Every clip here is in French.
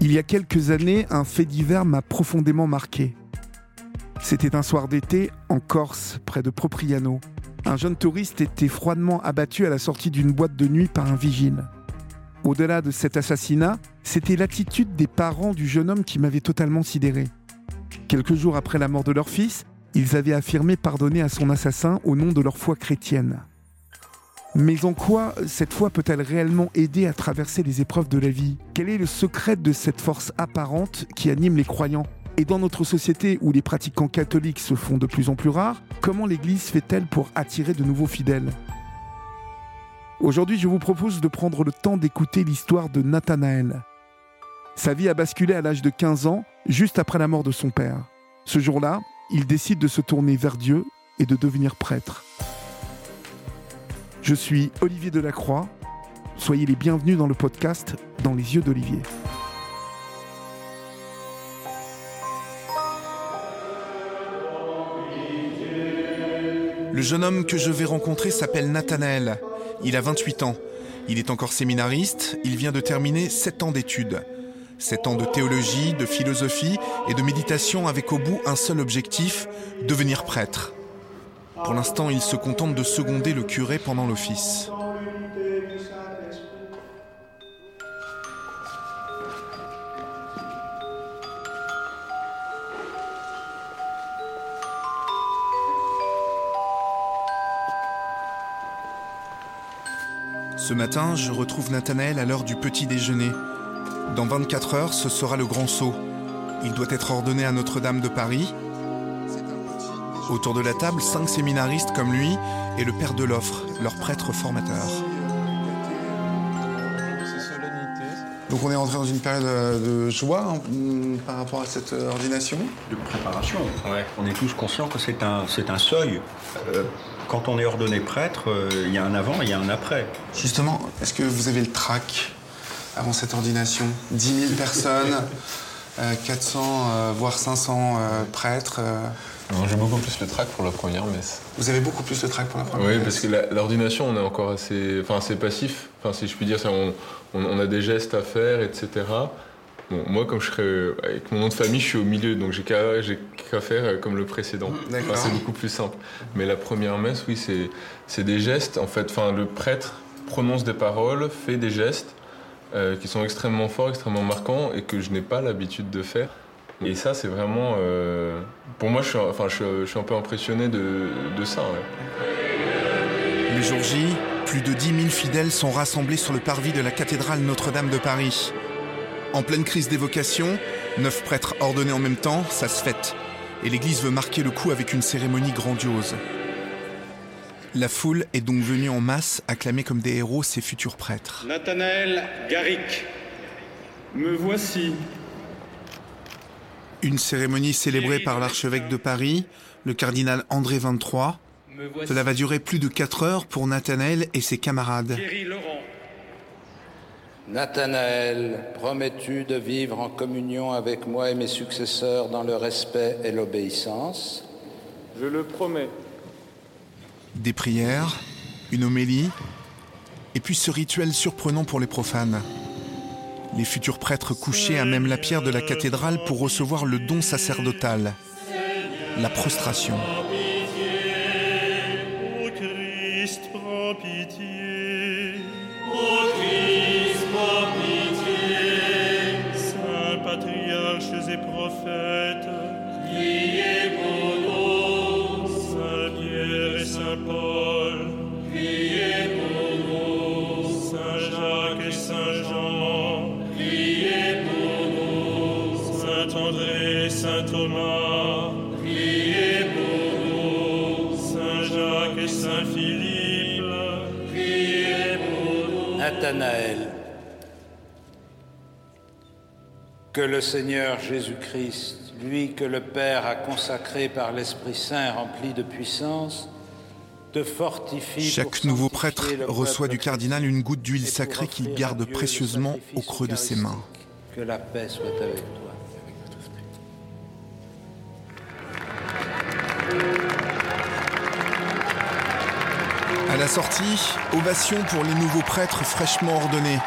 Il y a quelques années, un fait divers m'a profondément marqué. C'était un soir d'été en Corse, près de Propriano. Un jeune touriste était froidement abattu à la sortie d'une boîte de nuit par un vigile. Au-delà de cet assassinat, c'était l'attitude des parents du jeune homme qui m'avait totalement sidéré. Quelques jours après la mort de leur fils, ils avaient affirmé pardonner à son assassin au nom de leur foi chrétienne. Mais en quoi cette foi peut-elle réellement aider à traverser les épreuves de la vie? Quel est le secret de cette force apparente qui anime les croyants? Et dans notre société où les pratiquants catholiques se font de plus en plus rares, comment l'Église fait-elle pour attirer de nouveaux fidèles? Aujourd'hui, je vous propose de prendre le temps d'écouter l'histoire de Nathanaël. Sa vie a basculé à l'âge de 15 ans, juste après la mort de son père. Ce jour-là, il décide de se tourner vers Dieu et de devenir prêtre. Je suis Olivier Delacroix. Soyez les bienvenus dans le podcast Dans les yeux d'Olivier. Le jeune homme que je vais rencontrer s'appelle Nathanaël. Il a 28 ans. Il est encore séminariste. Il vient de terminer 7 ans d'études. 7 ans de théologie, de philosophie et de méditation avec au bout un seul objectif, devenir prêtre. Pour l'instant, il se contente de seconder le curé pendant l'office. Ce matin, je retrouve Nathanaël à l'heure du petit déjeuner. Dans 24 heures, ce sera le grand saut. Il doit être ordonné à Notre-Dame de Paris. Autour de la table, cinq séminaristes comme lui et le père de l'offre, leur prêtre formateur. Donc on est entré dans une période de joie hein, par rapport à cette ordination? De préparation, ouais. On est tous conscients que c'est un, c'est un seuil. Euh, quand on est ordonné prêtre, euh, il y a un avant et il y a un après. Justement, est-ce que vous avez le trac avant cette ordination? 10 000 personnes, euh, 400 euh, voire 500 euh, prêtres. J'ai beaucoup plus le trac pour la première messe. Vous avez beaucoup plus de trac pour la première Oui, messe parce que l'ordination, on est encore assez, enfin, assez passif. Enfin, si je puis dire, on, on- on a des gestes à faire, etc. Bon, moi, comme je serais avec mon nom de famille, je suis au milieu, donc j'ai qu'à faire euh, comme le précédent. Enfin, c'est beaucoup plus simple. Mais la première messe, oui, c'est c'est des gestes. En fait, enfin, le prêtre prononce des paroles, fait des gestes euh, qui sont extrêmement forts, extrêmement marquants, et que je n'ai pas l'habitude de faire. Et ça, c'est vraiment. euh, pour moi, je suis, enfin, je, je suis un peu impressionné de, de ça. ouais. Le jour J, plus de 10 000 fidèles sont rassemblés sur le parvis de la cathédrale Notre-Dame de Paris. En pleine crise d'évocation, neuf prêtres ordonnés en même temps, ça se fête. Et l'Église veut marquer le coup avec une cérémonie grandiose. La foule est donc venue en masse acclamer comme des héros ses futurs prêtres. Nathanaël Garrick, me voici. Une cérémonie célébrée par l'archevêque de Paris, le cardinal André XXIII. Cela va durer plus de 4 heures pour Nathanaël et ses camarades. Thierry Laurent, Nathanaël, promets-tu de vivre en communion avec moi et mes successeurs dans le respect et l'obéissance? Je le promets. Des prières, une homélie, et puis ce rituel surprenant pour les profanes. Les futurs prêtres couchés à même la pierre de la cathédrale pour recevoir le don sacerdotal, la prostration. Ô Christ, prends pitié. Saints patriarches et prophètes, Nathanaël, que le Seigneur Jésus-Christ, lui que le Père a consacré par l'Esprit Saint rempli de puissance, te fortifie. Chaque nouveau prêtre reçoit du cardinal une goutte d'huile sacrée qu'il garde précieusement au creux de ses mains. Que la paix soit avec toi. Sortie, ovation pour les nouveaux prêtres fraîchement ordonnés.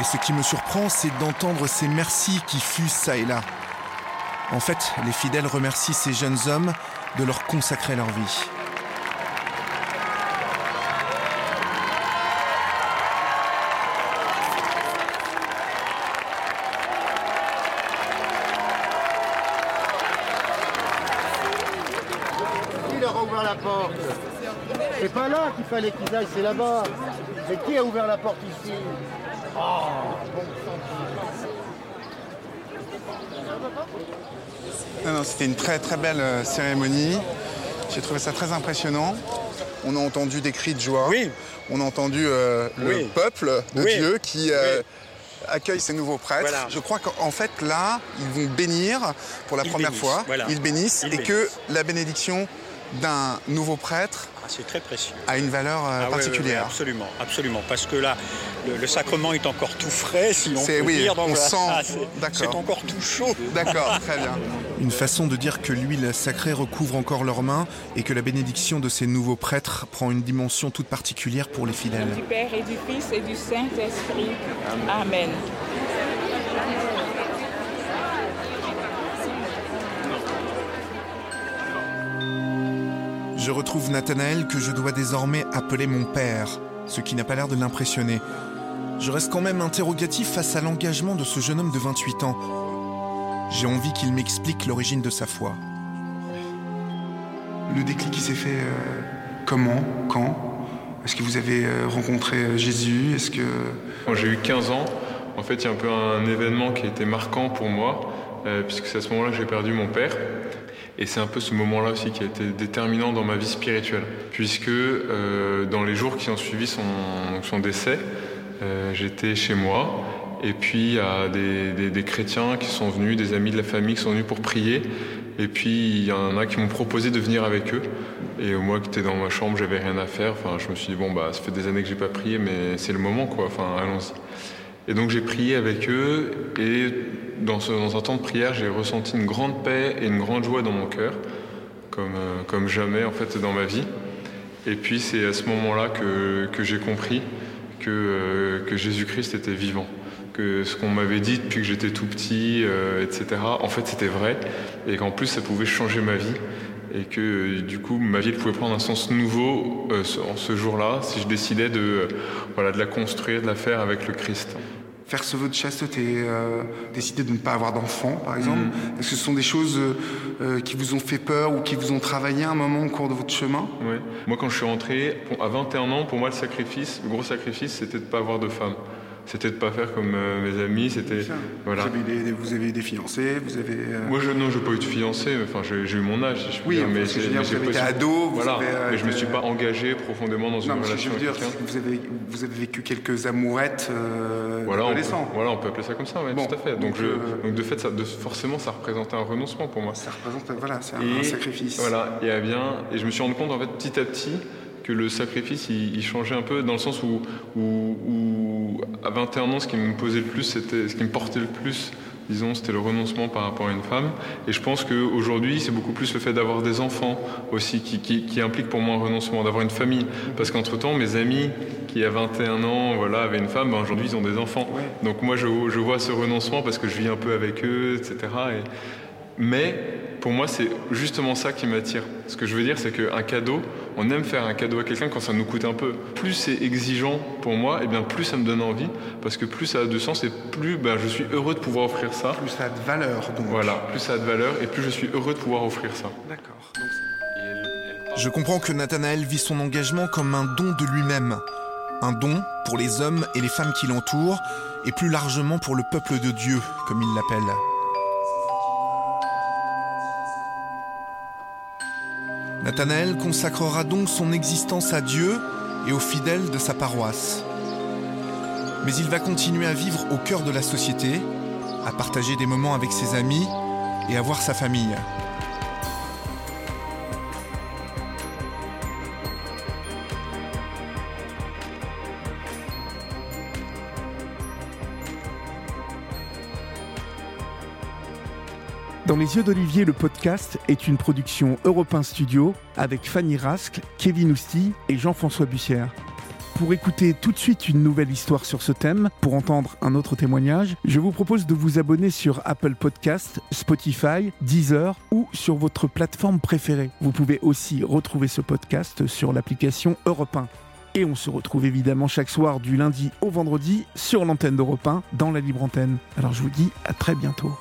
Et ce qui me surprend, c'est d'entendre ces merci qui fusent ça et là. En fait, les fidèles remercient ces jeunes hommes de leur consacrer leur vie. Qui leur a ouvert la porte C'est pas là qu'il fallait qu'ils aillent, c'est là-bas. Mais qui a ouvert la porte ici? Oh, bon Non, non, c'était une très très belle euh, cérémonie. J'ai trouvé ça très impressionnant. On a entendu des cris de joie. Oui. On a entendu euh, le Oui. peuple de Oui. Dieu qui euh, Oui. accueille ces nouveaux prêtres. Voilà. Je crois qu'en fait là, ils vont bénir pour la Ils première bénissent, fois. voilà. Ils bénissent Ils et que la bénédiction d'un nouveau prêtre Ah, c'est très précieux. a une valeur euh, Ah, particulière. absolument, absolument. Parce que là, le, le sacrement est encore tout frais, si l'on C'est- peut oui, dire. donc on voilà, sent- ah. C'est encore tout chaud. D'accord, très bien. Une façon de dire que l'huile sacrée recouvre encore leurs mains et que la bénédiction de ces nouveaux prêtres prend une dimension toute particulière pour les fidèles. Du Père et du Fils et du Saint-Esprit. Amen. Je retrouve Nathanaël que je dois désormais appeler mon père, ce qui n'a pas l'air de l'impressionner. Je reste quand même interrogatif face à l'engagement de ce jeune homme de 28 ans. J'ai envie qu'il m'explique l'origine de sa foi. Le déclic qui s'est fait euh, comment Quand? Est-ce que vous avez euh, rencontré euh, Jésus? Est-ce que... Quand j'ai eu 15 ans, en fait, il y a un peu un événement qui a été marquant pour moi, euh, puisque c'est à ce moment-là que j'ai perdu mon père. Et c'est un peu ce moment-là aussi qui a été déterminant dans ma vie spirituelle, puisque euh, dans les jours qui ont suivi son, décès, euh, j'étais chez moi, et puis il y a des chrétiens qui sont venus, des amis de la famille qui sont venus pour prier, et puis il y en a qui m'ont proposé de venir avec eux. Et moi qui étais dans ma chambre, j'avais rien à faire. Enfin, je me suis dit bon bah ça fait des années que j'ai pas prié, mais c'est le moment quoi. Enfin, allons-y. Et donc j'ai prié avec eux et dans, un temps de prière, j'ai ressenti une grande paix et une grande joie dans mon cœur, comme, euh, jamais en fait dans ma vie. Et puis c'est à ce moment-là que, j'ai compris que, euh, que Jésus-Christ était vivant. Que ce qu'on m'avait dit depuis que j'étais tout petit, euh, etc., en fait c'était vrai. Et qu'en plus ça pouvait changer ma vie. Et que du coup ma vie pouvait prendre un sens nouveau euh, en ce jour-là si je décidais de, euh, voilà, de la construire, de la faire avec le Christ. Faire ce vœu de chasteté, euh, décider de ne pas avoir d'enfant, par exemple, Mm. est-ce que ce sont des choses euh, qui vous ont fait peur ou qui vous ont travaillé à un moment au cours de votre chemin? Ouais. Moi, quand je suis rentré, à 21 ans, pour moi, le sacrifice, le gros sacrifice, c'était de ne pas avoir de femme. C'était de ne pas faire comme euh, mes amis. C'était voilà. vous, avez des, vous avez eu des fiancés, vous avez... euh, Moi, je, non, je n'ai pas eu de fiancé. mais Enfin, j'ai j'ai eu mon âge, si Oui, dire. Mais j'ai- mais vous j'ai avez pas été ado, vous Voilà. avez, euh, mais je me suis pas engagé profondément dans non, une que relation je veux dire, vous avez, vous avez vécu quelques amourettes euh, Voilà on, peut, voilà, on peut appeler ça comme ça, ouais, Bon, tout à fait. Donc, donc, je, donc de fait, ça, de, forcément, ça représentait un renoncement pour moi. Ça représente, voilà, c'est un, sacrifice. Voilà, et, bien, et je me suis rendu compte en fait petit à petit que le sacrifice il, il changeait un peu dans le sens où, où, où, à 21 ans ce qui me posait le plus, c'était ce qui me portait le plus, disons, c'était le renoncement par rapport à une femme. Et je pense qu'aujourd'hui c'est beaucoup plus le fait d'avoir des enfants aussi qui, implique pour moi un renoncement, d'avoir une famille. Parce qu'entre temps mes amis qui à 21 ans voilà, avaient une femme, ben, aujourd'hui ils ont des enfants. Donc moi je, vois ce renoncement parce que je vis un peu avec eux, etc. Et, mais pour moi, c'est justement ça qui m'attire. Ce que je veux dire, c'est qu'un cadeau, on aime faire un cadeau à quelqu'un quand ça nous coûte un peu. Plus c'est exigeant pour moi, et bien plus ça me donne envie, parce que plus ça a de sens et plus ben, je suis heureux de pouvoir offrir ça. Plus ça a de valeur, donc. Voilà, plus ça a de valeur et plus je suis heureux de pouvoir offrir ça. D'accord. Je comprends que Nathanaël vit son engagement comme un don de lui-même. Un don pour les hommes et les femmes qui l'entourent, et plus largement pour le peuple de Dieu, comme il l'appelle. Nathanaël consacrera donc son existence à Dieu et aux fidèles de sa paroisse. Mais il va continuer à vivre au cœur de la société, à partager des moments avec ses amis et à voir sa famille. Dans les yeux d'Olivier, le podcast est une production Europe 1 Studio avec Fanny Rascle, Kevin Ousti et Jean-François Bussière. Pour écouter tout de suite une nouvelle histoire sur ce thème, pour entendre un autre témoignage, je vous propose de vous abonner sur Apple Podcast, Spotify, Deezer ou sur votre plateforme préférée. Vous pouvez aussi retrouver ce podcast sur l'application Europe 1. Et on se retrouve évidemment chaque soir du lundi au vendredi sur l'antenne d'Europe 1 dans la libre antenne. Alors je vous dis à très bientôt.